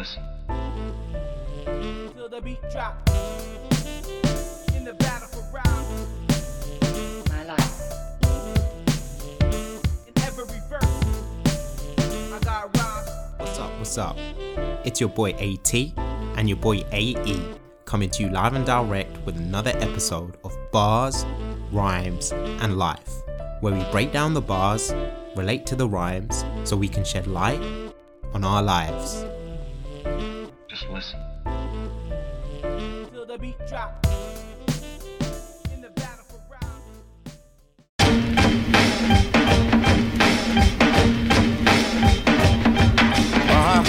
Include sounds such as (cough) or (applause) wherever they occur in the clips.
listen. till the beat drop. In the battle for round, My life. in every verse, I got rhymes. What's up? What's up? It's your boy AT and your boy AE coming to you live and direct with another episode of Bars, Rhymes, and Life, where we break down the bars, relate to the rhymes, so we can shed light on our lives. Just listen. till the beat drop. In the battle for round. Uh-huh.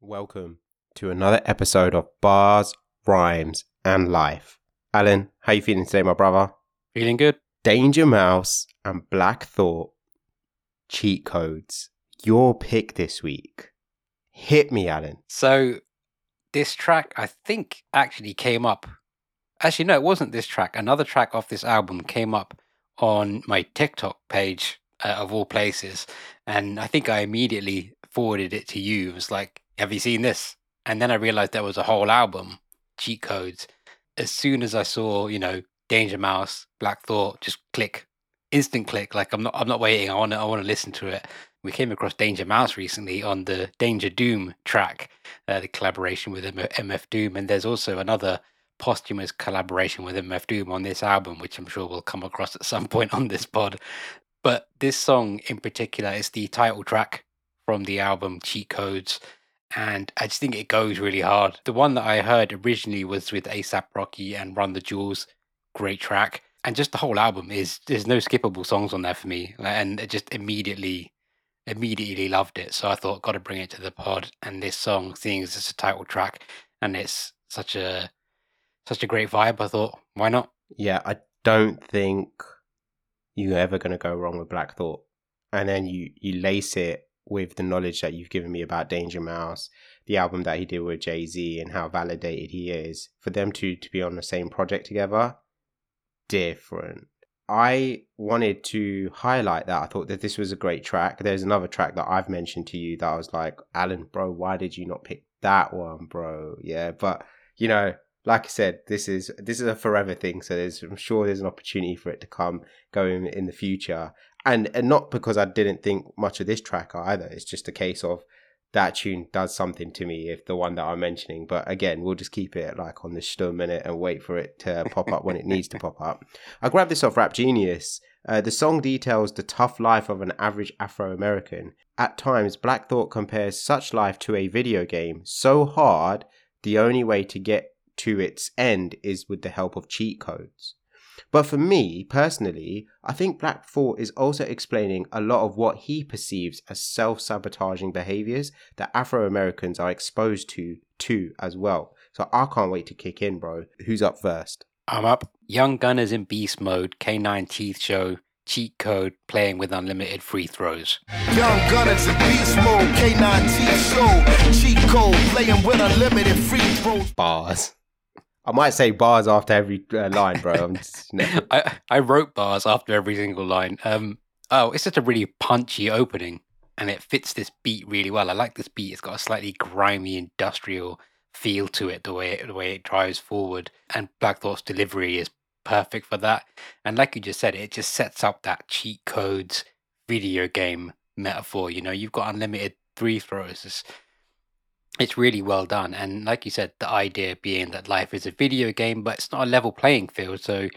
Welcome to another episode of Bars, Rhymes, and Life. Alan, how you feeling today, my brother? Feeling good? Danger Mouse and Black Thought cheat codes. Your pick this week. Hit me, Alan. So, this track, I think, actually came up. Actually, no, it wasn't this track. Another track off this album came up on my TikTok page, uh, of all places. And I think I immediately forwarded it to you. It was like, Have you seen this? And then I realized there was a whole album, cheat codes. As soon as I saw, you know, Danger Mouse, Black Thought, just click, instant click. Like I'm not, I'm not waiting. I want to, I want to listen to it. We came across Danger Mouse recently on the Danger Doom track, uh, the collaboration with MF Doom, and there's also another posthumous collaboration with MF Doom on this album, which I'm sure we'll come across at some (laughs) point on this pod. But this song in particular is the title track from the album Cheat Codes, and I just think it goes really hard. The one that I heard originally was with ASAP Rocky and Run the Jewels, great track, and just the whole album is there's no skippable songs on there for me, and it just immediately immediately loved it. So I thought, got to bring it to the pod. And this song, seeing as it's a title track, and it's such a such a great vibe, I thought, why not? Yeah, I don't think you're ever going to go wrong with Black Thought. And then you, you lace it with the knowledge that you've given me about Danger Mouse, the album that he did with Jay Z, and how validated he is. For them two to be on the same project together, different. I wanted to highlight that. I thought that this was a great track. There's another track that I've mentioned to you that I was like, Alan, bro, why did you not pick that one, bro? Yeah, but you know, like I said, this is this is a forever thing. So there's, I'm sure there's an opportunity for it to come going in the future, and and not because I didn't think much of this track either. It's just a case of that tune does something to me if the one that I'm mentioning. But again, we'll just keep it like on the stum minute and wait for it to pop up when it needs to pop up. I grabbed this off Rap Genius. Uh, the song details the tough life of an average Afro American. At times, Black Thought compares such life to a video game so hard, the only way to get to its end is with the help of cheat codes. But for me, personally, I think Black Thought is also explaining a lot of what he perceives as self sabotaging behaviors that Afro Americans are exposed to, too, as well. So I can't wait to kick in, bro. Who's up first? I'm up. Young Gunners in beast mode, K9 Teeth Show, cheat code, playing with unlimited free throws. Young Gunners in beast mode. K9T show. Cheat code. Playing with unlimited free throws. Bars. I might say bars after every uh, line, bro. Just, (laughs) no. I, I wrote bars after every single line. Um, oh, it's such a really punchy opening, and it fits this beat really well. I like this beat. It's got a slightly grimy industrial feel to it, the way it, the way it drives forward, and Black Thought's delivery is perfect for that. And like you just said, it just sets up that cheat codes video game metaphor. You know, you've got unlimited three throws. It's, it's really well done. And like you said, the idea being that life is a video game, but it's not a level playing field. So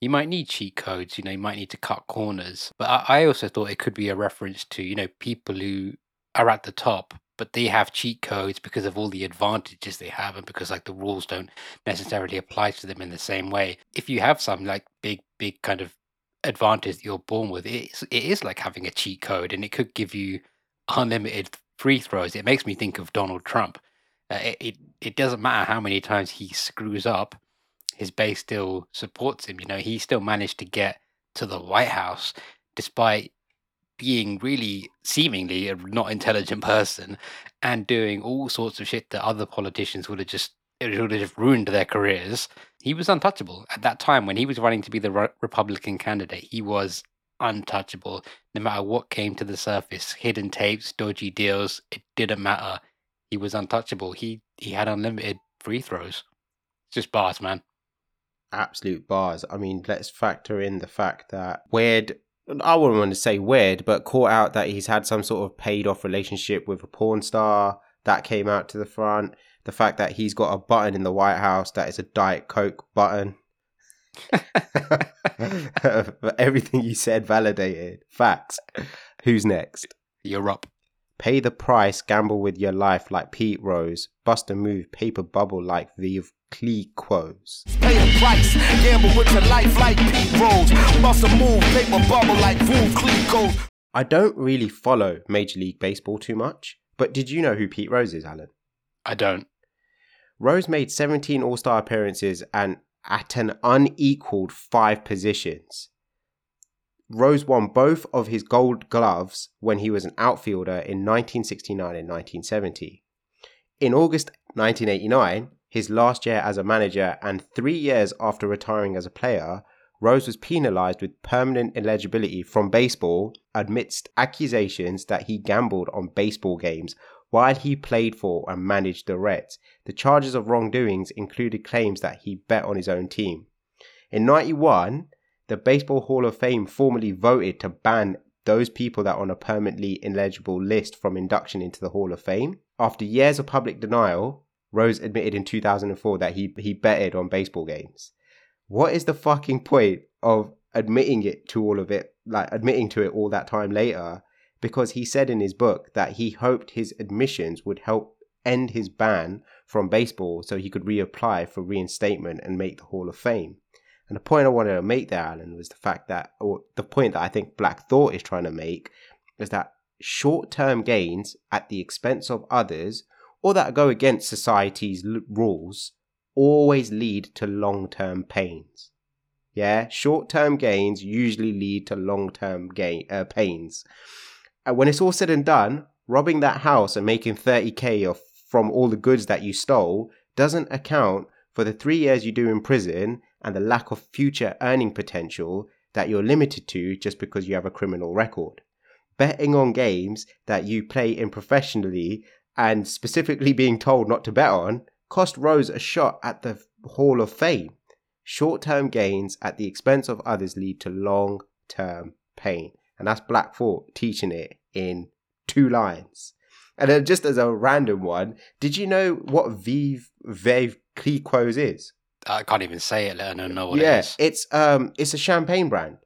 you might need cheat codes, you know, you might need to cut corners. But I, also thought it could be a reference to, you know, people who are at the top, but they have cheat codes because of all the advantages they have and because like the rules don't necessarily apply to them in the same way. If you have some like big, big kind of advantage that you're born with, it is, it is like having a cheat code and it could give you unlimited free throws. It makes me think of Donald Trump. Uh, it, it it doesn't matter how many times he screws up, his base still supports him. You know, he still managed to get to the White House despite being really seemingly a not intelligent person and doing all sorts of shit that other politicians would have just it would have ruined their careers. He was untouchable at that time when he was running to be the Re- Republican candidate. He was untouchable. No matter what came to the surface, hidden tapes, dodgy deals, it didn't matter. He was untouchable. He he had unlimited free throws. It's just bars, man. absolute bars. I mean, let's factor in the fact that Weird, I wouldn't want to say weird, but caught out that he's had some sort of paid off relationship with a porn star. That came out to the front. The fact that he's got a button in the White House that is a Diet Coke button. But (laughs) everything you said validated. Facts. Who's next? You're up. Pay the price, gamble with your life like Pete Rose. Bust a move, paper bubble like Veuve Clicquot. Pay the price, gamble with your life like Pete Rose. Bust a move, paper bubble like Veuve Clicquot. I don't really follow Major League Baseball too much, but did you know who Pete Rose is, Alan? I don't. Rose made 17 All Star appearances and at an unequaled five positions. Rose won both of his gold gloves when he was an outfielder in 1969 and 1970. In August 1989, his last year as a manager and three years after retiring as a player, Rose was penalized with permanent eligibility from baseball amidst accusations that he gambled on baseball games while he played for and managed the Reds. The charges of wrongdoings included claims that he bet on his own team. In 91, the Baseball Hall of Fame formally voted to ban those people that are on a permanently ineligible list from induction into the Hall of Fame. After years of public denial, Rose admitted in 2004 that he, he betted on baseball games. What is the fucking point of admitting it to all of it, like admitting to it all that time later? Because he said in his book that he hoped his admissions would help end his ban from baseball so he could reapply for reinstatement and make the Hall of Fame. And the point I wanted to make there, Alan, was the fact that, or the point that I think Black Thought is trying to make, is that short term gains at the expense of others, or that go against society's l- rules, always lead to long term pains. Yeah, short term gains usually lead to long term gain uh, pains. When it's all said and done, robbing that house and making 30k off from all the goods that you stole doesn't account for the three years you do in prison and the lack of future earning potential that you're limited to just because you have a criminal record. Betting on games that you play in professionally and specifically being told not to bet on cost Rose a shot at the Hall of Fame. Short term gains at the expense of others lead to long term pain. And that's Black Thought teaching it in two lines. And then just as a random one, did you know what Vive Veuve Clicquot is? I can't even say it, let alone know what yeah, it is. it's um, it's a champagne brand.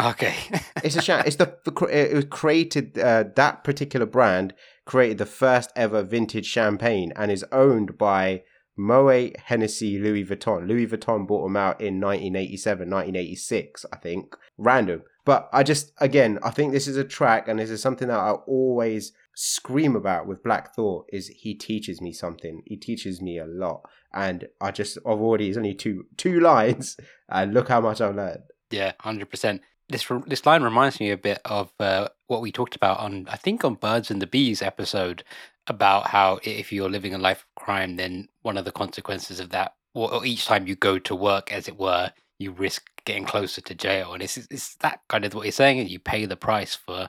Okay. (laughs) It's a cha- it's the, the it was created uh, that particular brand created the first ever vintage champagne and is owned by Moet Hennessy Louis Vuitton. Louis Vuitton bought them out in 1987, 1986, I think. Random. But I just again, I think this is a track and this is something that I always scream about with Black Thought is he teaches me something. He teaches me a lot. And I just I've already it's only two two lines and look how much I've learned. Yeah, hundred percent. This this line reminds me a bit of uh, what we talked about on I think on Birds and the Bees episode about how if you're living a life of crime, then one of the consequences of that, or, or each time you go to work, as it were, you risk getting closer to jail. And it's it's that kind of what you're saying. And you pay the price for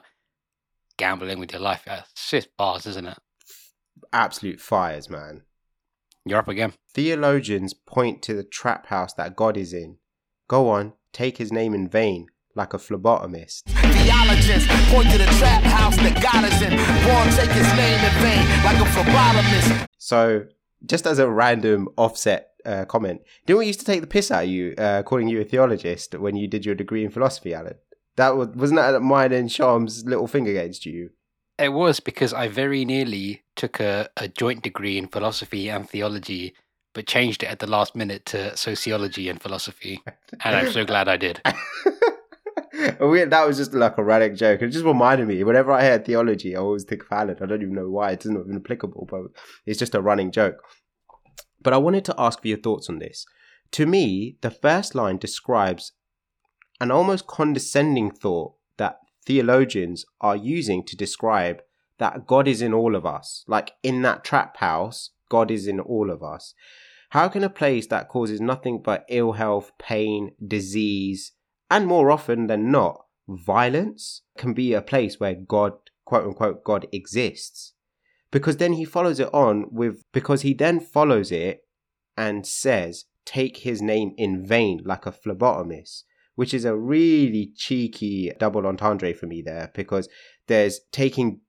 gambling with your life. Yeah, It's just bars, isn't it? Absolute fires, man. You're up again. Theologians point to the trap house that God is in. Go on, take his name in vain, like a phlebotomist. Theologians point to the trap house that God is in. Won't take his name in vain like a phlebotomist. So, just as a random offset uh, comment, didn't we used to take the piss out of you, uh, calling you a theologist when you did your degree in philosophy, Alan? That was, wasn't that mine and Sham's little thing against you? It was because I very nearly took a, a joint degree in philosophy and theology, but changed it at the last minute to sociology and philosophy. (laughs) And I'm so glad I did. (laughs) we, that was just like a running joke. It just reminded me. Whenever I hear theology, I always think of Alan. I don't even know why. It's not even applicable, but it's just a running joke. But I wanted to ask for your thoughts on this. To me, the first line describes an almost condescending thought that theologians are using to describe that God is in all of us. Like in that trap house, God is in all of us. How can a place that causes nothing but ill health, pain, disease, and more often than not, violence, can be a place where God, quote unquote, God exists? Because then he follows it on with, because he then follows it and says, take his name in vain like a phlebotomist, which is a really cheeky double entendre for me there because there's taking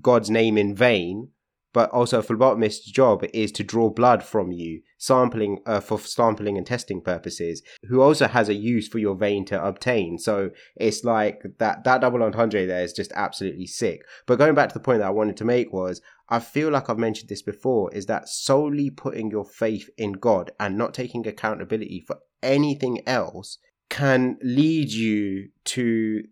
God's name in vain, but also a phlebotomist's job is to draw blood from you, sampling uh, for sampling and testing purposes. Who also has a use for your vein to obtain. So it's like that that double entendre there is just absolutely sick. But going back to the point that I wanted to make was, I feel like I've mentioned this before, is that solely putting your faith in God and not taking accountability for anything else can lead you to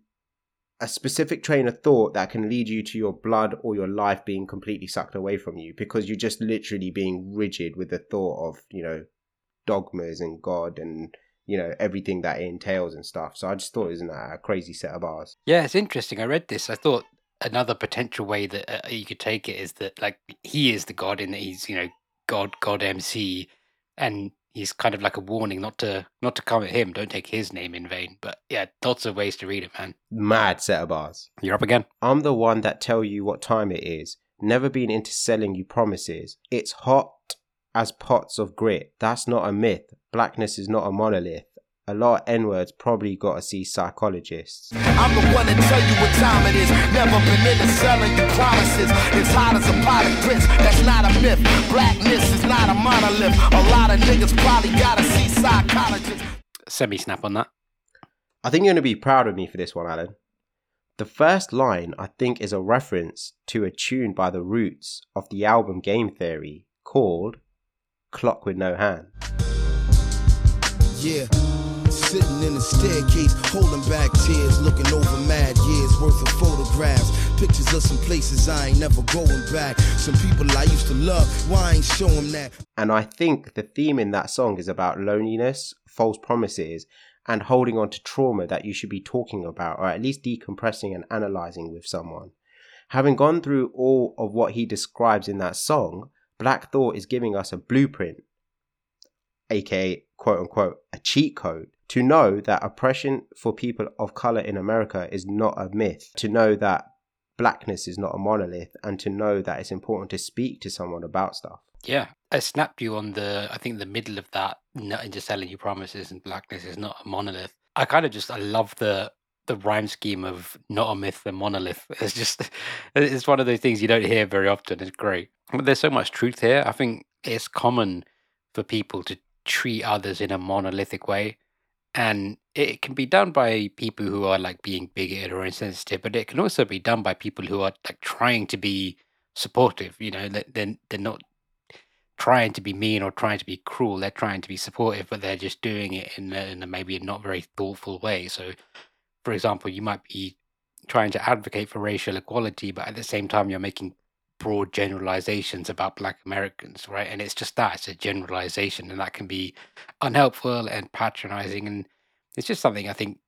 a specific train of thought that can lead you to your blood or your life being completely sucked away from you because you're just literally being rigid with the thought of, you know, dogmas and God and, you know, everything that it entails and stuff. So I just thought it was a crazy set of bars. Yeah, it's interesting. I read this. I thought another potential way that uh, you could take it is that like he is the god in that he's you know god god MC, and he's kind of like a warning not to not to come at him. Don't take his name in vain. But yeah, lots of ways to read it, man. Mad set of bars. You're up again. I'm the one that tell you what time it is. Never been into selling you promises. It's hot as pots of grit. That's not a myth. Blackness is not a monolith. A lot of N words probably gotta see psychologists. I'm the one to tell you what time it is. Never been into selling you promises. It's hot as a pot of grits. That's not a myth. Blackness is not a monolith. A lot of niggas probably gotta see psychologists. Semi snap on that. I think you're gonna be proud of me for this one, Alan. The first line, I think, is a reference to a tune by the Roots of the album Game Theory called Clock with No Hand. Yeah. Sitting in the staircase, holding back tears, looking over mad years worth of photographs. Pictures of some places I ain't never going back. Some people I used to love, why I ain't show that? And I think the theme in that song is about loneliness, false promises, and holding on to trauma that you should be talking about, or at least decompressing and analyzing with someone. Having gone through all of what he describes in that song, Black Thought is giving us a blueprint, aka quote unquote, a cheat code, to know that oppression for people of color in America is not a myth, to know that blackness is not a monolith, and to know that it's important to speak to someone about stuff. Yeah, I snapped you on the I think the middle of that. Not into selling you promises and blackness is not a monolith. I kind of just I love the the rhyme scheme of not a myth and monolith. (laughs) It's just it's one of those things you don't hear very often. It's great, but there's so much truth here. I think it's common for people to treat others in a monolithic way, and it can be done by people who are like being bigoted or insensitive, but it can also be done by people who are like trying to be supportive. You know, they're, they're not trying to be mean or trying to be cruel. They're trying to be supportive, but they're just doing it in a, in a maybe not very thoughtful way. So, for example, you might be trying to advocate for racial equality, but at the same time, you're making broad generalizations about Black Americans, right? And it's just that it's a generalization, and that can be unhelpful and patronizing. And it's just something I think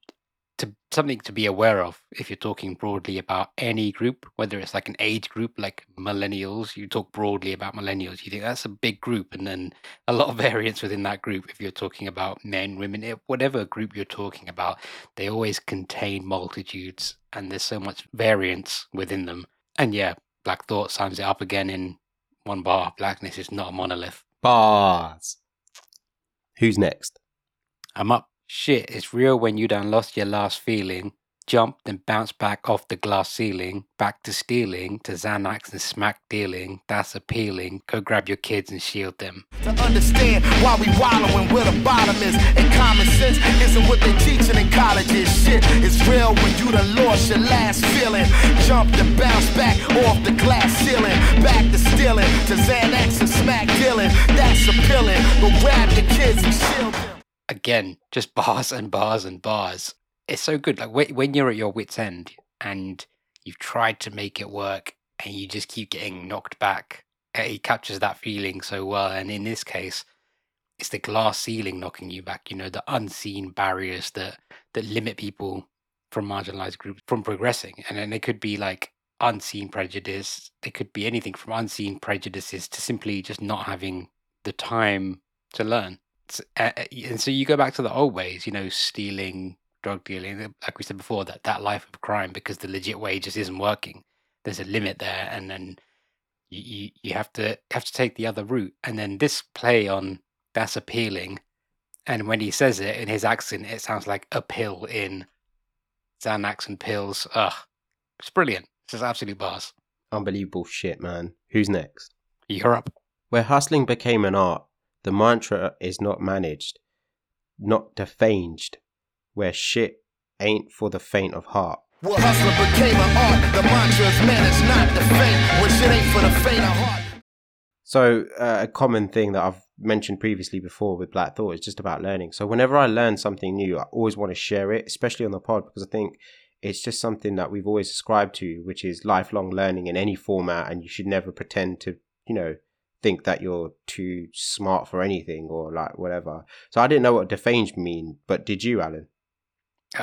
to something to be aware of if you're talking broadly about any group, whether it's like an age group like millennials, you talk broadly about millennials, you think that's a big group, and then a lot of (laughs) variance within that group. If you're talking about men, women, eh, whatever group you're talking about, they always contain multitudes, and there's so much variance within them. And yeah, Black Thought sums it up again in one bar: blackness is not a monolith. Bars. Who's next? I'm up. Shit, it's real when you done lost your last feeling. Jumped and bounced back off the glass ceiling. Back to stealing, to Xanax and smack dealing. That's appealing. Go grab your kids and shield them. To understand why we wallowing where the bottom is. And common sense isn't what they teaching in colleges. Shit is real when you done lost your last feeling. Jumped and bounced back off the glass ceiling. Back to stealing, to Xanax and smack dealing. That's appealing. Grab your kids and. Again, just bars and bars and bars. It's so good. Like when you're at your wits' end and you've tried to make it work and you just keep getting knocked back. Eh, he captures that feeling so well. And in this case, it's the glass ceiling knocking you back. You know, the unseen barriers that that limit people from marginalized groups from progressing. And then it could be like unseen prejudice. It could be anything from unseen prejudices to simply just not having the time to learn. And so you go back to the old ways, you know, stealing, drug dealing, like we said before, that that life of crime because the legit way just isn't working. There's a limit there, and then you you, you have to have to take the other route. And then this play on that's appealing, and when he says it in his accent, it sounds like a pill in Xanax and pills. Ugh, it's brilliant. This is absolute bars. Unbelievable shit, man. Who's next? You're up. Where hustling became an art, the mantra is not managed, not defanged. Where shit ain't for the faint of heart. Well, hustler became an art. The mantra is managed, not the faint. When shit ain't for the faint of heart. So, uh, a common thing that I've mentioned previously before with Black Thought it's just about learning. So, whenever I learn something new, I always want to share it, especially on the pod, because I think it's just something that we've always subscribed to, which is lifelong learning in any format. And you should never pretend to, you know, think that you're too smart for anything or like whatever. So, I didn't know what defanged mean, but did you, Alan?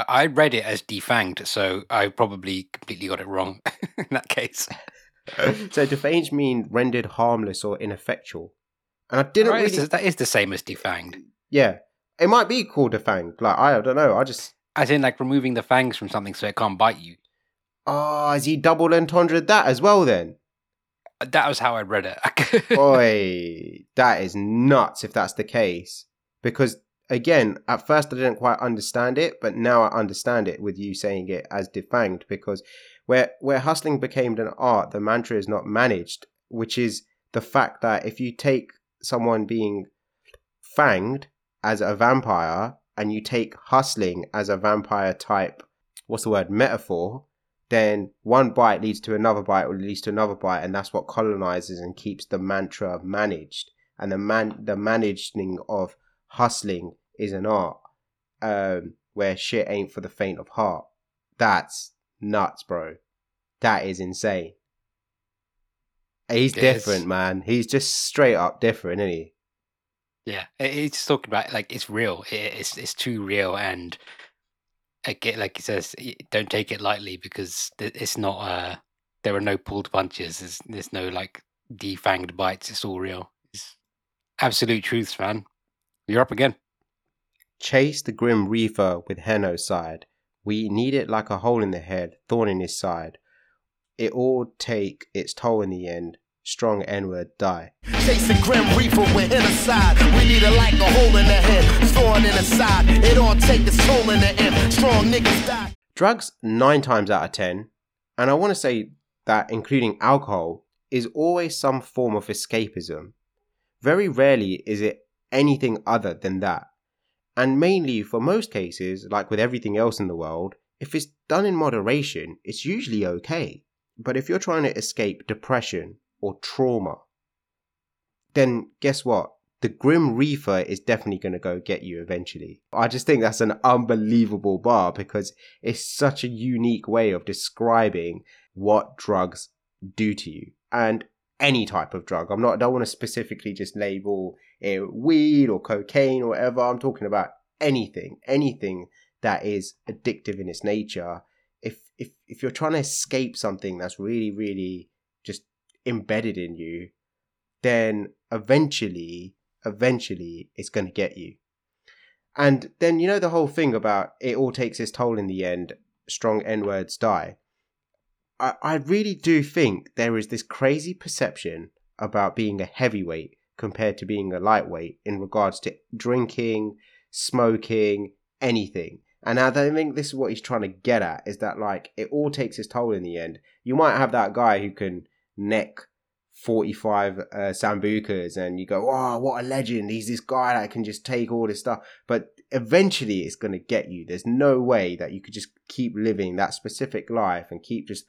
I read it as defanged, so I probably completely got it wrong (laughs) in that case. (laughs) so, defanged mean rendered harmless or ineffectual. And I didn't Right, really. that is the same as defanged. Yeah. It might be called defanged. Like, I don't know. I just. As in, like removing the fangs from something so it can't bite you. Oh, is he double entendred that as well then? Uh, That was how I read it. (laughs) Oi, that is nuts if that's the case. Because again, at first I didn't quite understand it, but now I understand it with you saying it as defanged. Because where where hustling became an art, the mantra is not managed, which is the fact that if you take someone being fanged as a vampire and you take hustling as a vampire type, what's the word, metaphor, then one bite leads to another bite or leads to another bite, and that's what colonizes and keeps the mantra managed. And the man, the managing of hustling is an art, um, where shit ain't for the faint of heart. That's nuts, bro. That is insane. He's It is. different, man. He's just straight up different, isn't he? yeah, he's talking about like it's real. It's it's too real, and again, like he says, don't take it lightly because it's not. Uh, there are no pulled punches. There's there's no like defanged bites. It's all real. It's absolute truths, man. You're up again. Chase the grim reaper with Hennocide. We need it like a hole in the head, thorn in his side. It all take its toll in the end. Strong N-word die. Chasing Grim Reaper with inside. We need it like a hole in the head, in the side. It all take its toll in the end. Strong niggas die. Drugs nine times out of ten, and I want to say that including alcohol, is always some form of escapism. Very rarely is it anything other than that. And mainly for most cases, like with everything else in the world, if it's done in moderation, it's usually okay. But if you're trying to escape depression or trauma, then guess what? The Grim Reaper is definitely going to go get you eventually. I just think that's an unbelievable bar because it's such a unique way of describing what drugs do to you and any type of drug. I'm not, I don't want to specifically just label it weed or cocaine or whatever. I'm talking about anything, anything that is addictive in its nature. If, if, if you're trying to escape something that's really, really embedded in you, then eventually, eventually it's going to get you. And then, you know, the whole thing about it all takes its toll in the end, strong N words die. I, I really do think there is this crazy perception about being a heavyweight compared to being a lightweight in regards to drinking, smoking, anything. And I don't think this is what he's trying to get at is that, like, it all takes its toll in the end. You might have that guy who can neck 45 uh, sambucas and you go, oh, what a legend. He's this guy that can just take all this stuff. But eventually it's going to get you. There's no way that you could just keep living that specific life and keep just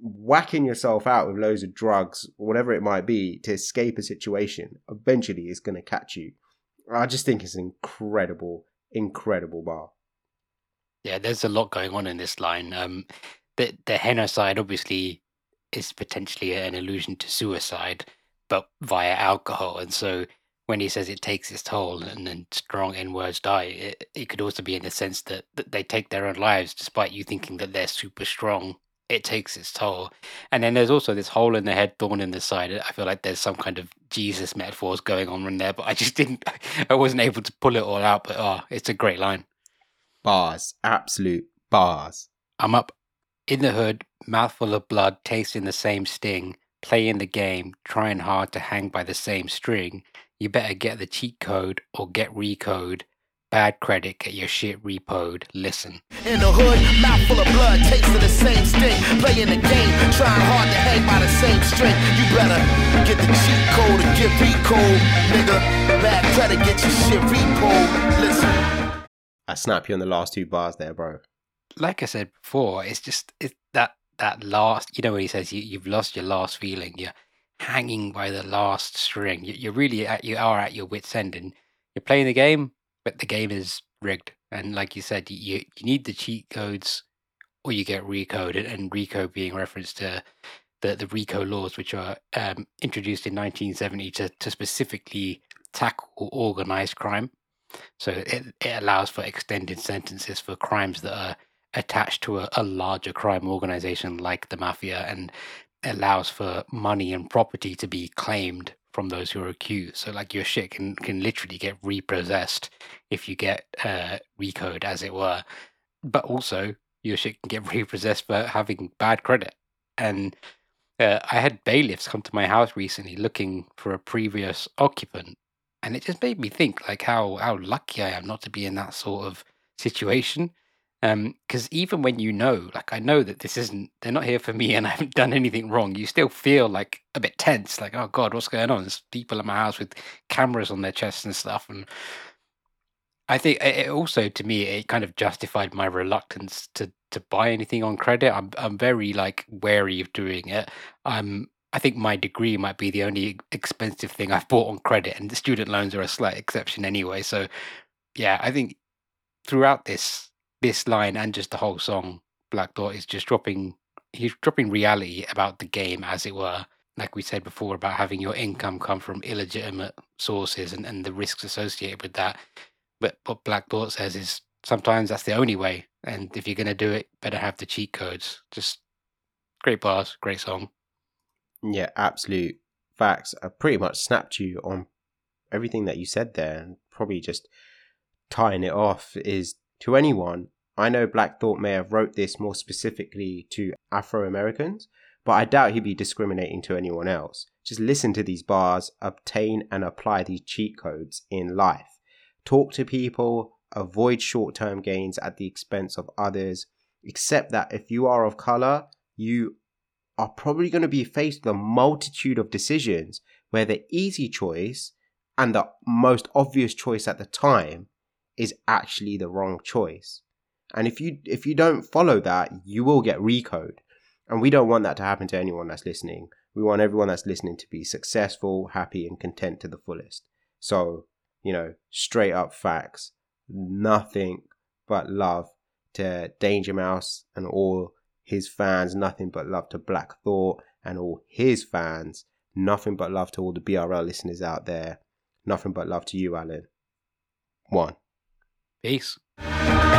whacking yourself out with loads of drugs, whatever it might be, to escape a situation. Eventually it's going to catch you. I just think it's an incredible, incredible bar. Yeah, there's a lot going on in this line. Um, the the genocide obviously is potentially an allusion to suicide, but via alcohol. And so when he says it takes its toll and then strong N words die, it, it could also be in the sense that, that they take their own lives despite you thinking that they're super strong it takes its toll. And then there's also this hole in the head, thorn in the side. I feel like there's some kind of Jesus metaphors going on in there, but I just didn't, (laughs) I wasn't able to pull it all out. But oh, it's a great line. Bars, absolute bars. I'm up in the hood, mouthful of blood, tasting the same sting, playing the game, trying hard to hang by the same string. You better get the cheat code or get RICO'd. Bad credit, get your shit repoed. Listen. In the hood, mouthful of blood, tasting the same sting. Playing the game, trying hard to hang by the same string. You better get the cheat code or get RICO'd, nigga. Bad credit, get your shit repoed. Listen. I snap you on the last two bars there, bro. Like I said before, it's just it's that that last. You know when he says you, you've lost your last feeling. You're hanging by the last string. You, you're really at you are at your wits end, and you're playing the game, but the game is rigged. And like you said, you you need the cheat codes, or you get recoded. And RICO'd being reference to the the RICO laws, which are um, introduced in 1970 to to specifically tackle organized crime. So it, it allows for extended sentences for crimes that are attached to a, a larger crime organization like the mafia and allows for money and property to be claimed from those who are accused. So like your shit can can literally get repossessed if you get uh RICO'd as it were. But also your shit can get (laughs) repossessed for having bad credit. And uh, I had bailiffs come to my house recently looking for a previous occupant and it just made me think like how how lucky I am not to be in that sort of situation. Um, because even when you know, like I know that this isn't, they're not here for me, and (laughs) I haven't done anything wrong. You still feel like a bit tense, like oh god, what's going on? There's people in my house with cameras on their chests and stuff, and I think it it also to me it kind of justified my reluctance to to buy anything on credit. I'm I'm very like wary of doing it. I'm I think my degree might be the only expensive thing I've bought on credit, and the student loans are a slight exception anyway. So, yeah, I think throughout this this line and just the whole song, Black Thought is just dropping he's dropping reality about the game, as it were. Like we said before about having your income come from illegitimate sources and, and the risks associated with that. But what Black Thought says is sometimes that's the only way. And if you're gonna do it, better have the cheat codes. Just great bars, great song. Yeah, absolute facts. I pretty much snapped you on everything that you said there, and probably just tying it off is to anyone. I know Black Thought may have wrote this more specifically to Afro Americans, but I doubt he'd be discriminating to anyone else. Just listen to these bars, obtain and apply these cheat codes in life. Talk to people, avoid short term gains at the expense of others. Accept that if you are of color, you are probably going to be faced with a multitude of decisions where the easy choice and the most obvious choice at the time is actually the wrong choice. And if you if you don't follow that, you will get RICO'd. And we don't want that to happen to anyone that's listening. We want everyone that's listening to be successful, happy, and content to the fullest. So, you know, straight up facts. Nothing but love to Danger Mouse and all his fans, nothing but love to Black Thought and all his fans. Nothing but love to all the BRL listeners out there. Nothing but love to you, Alan. One. Peace. Thank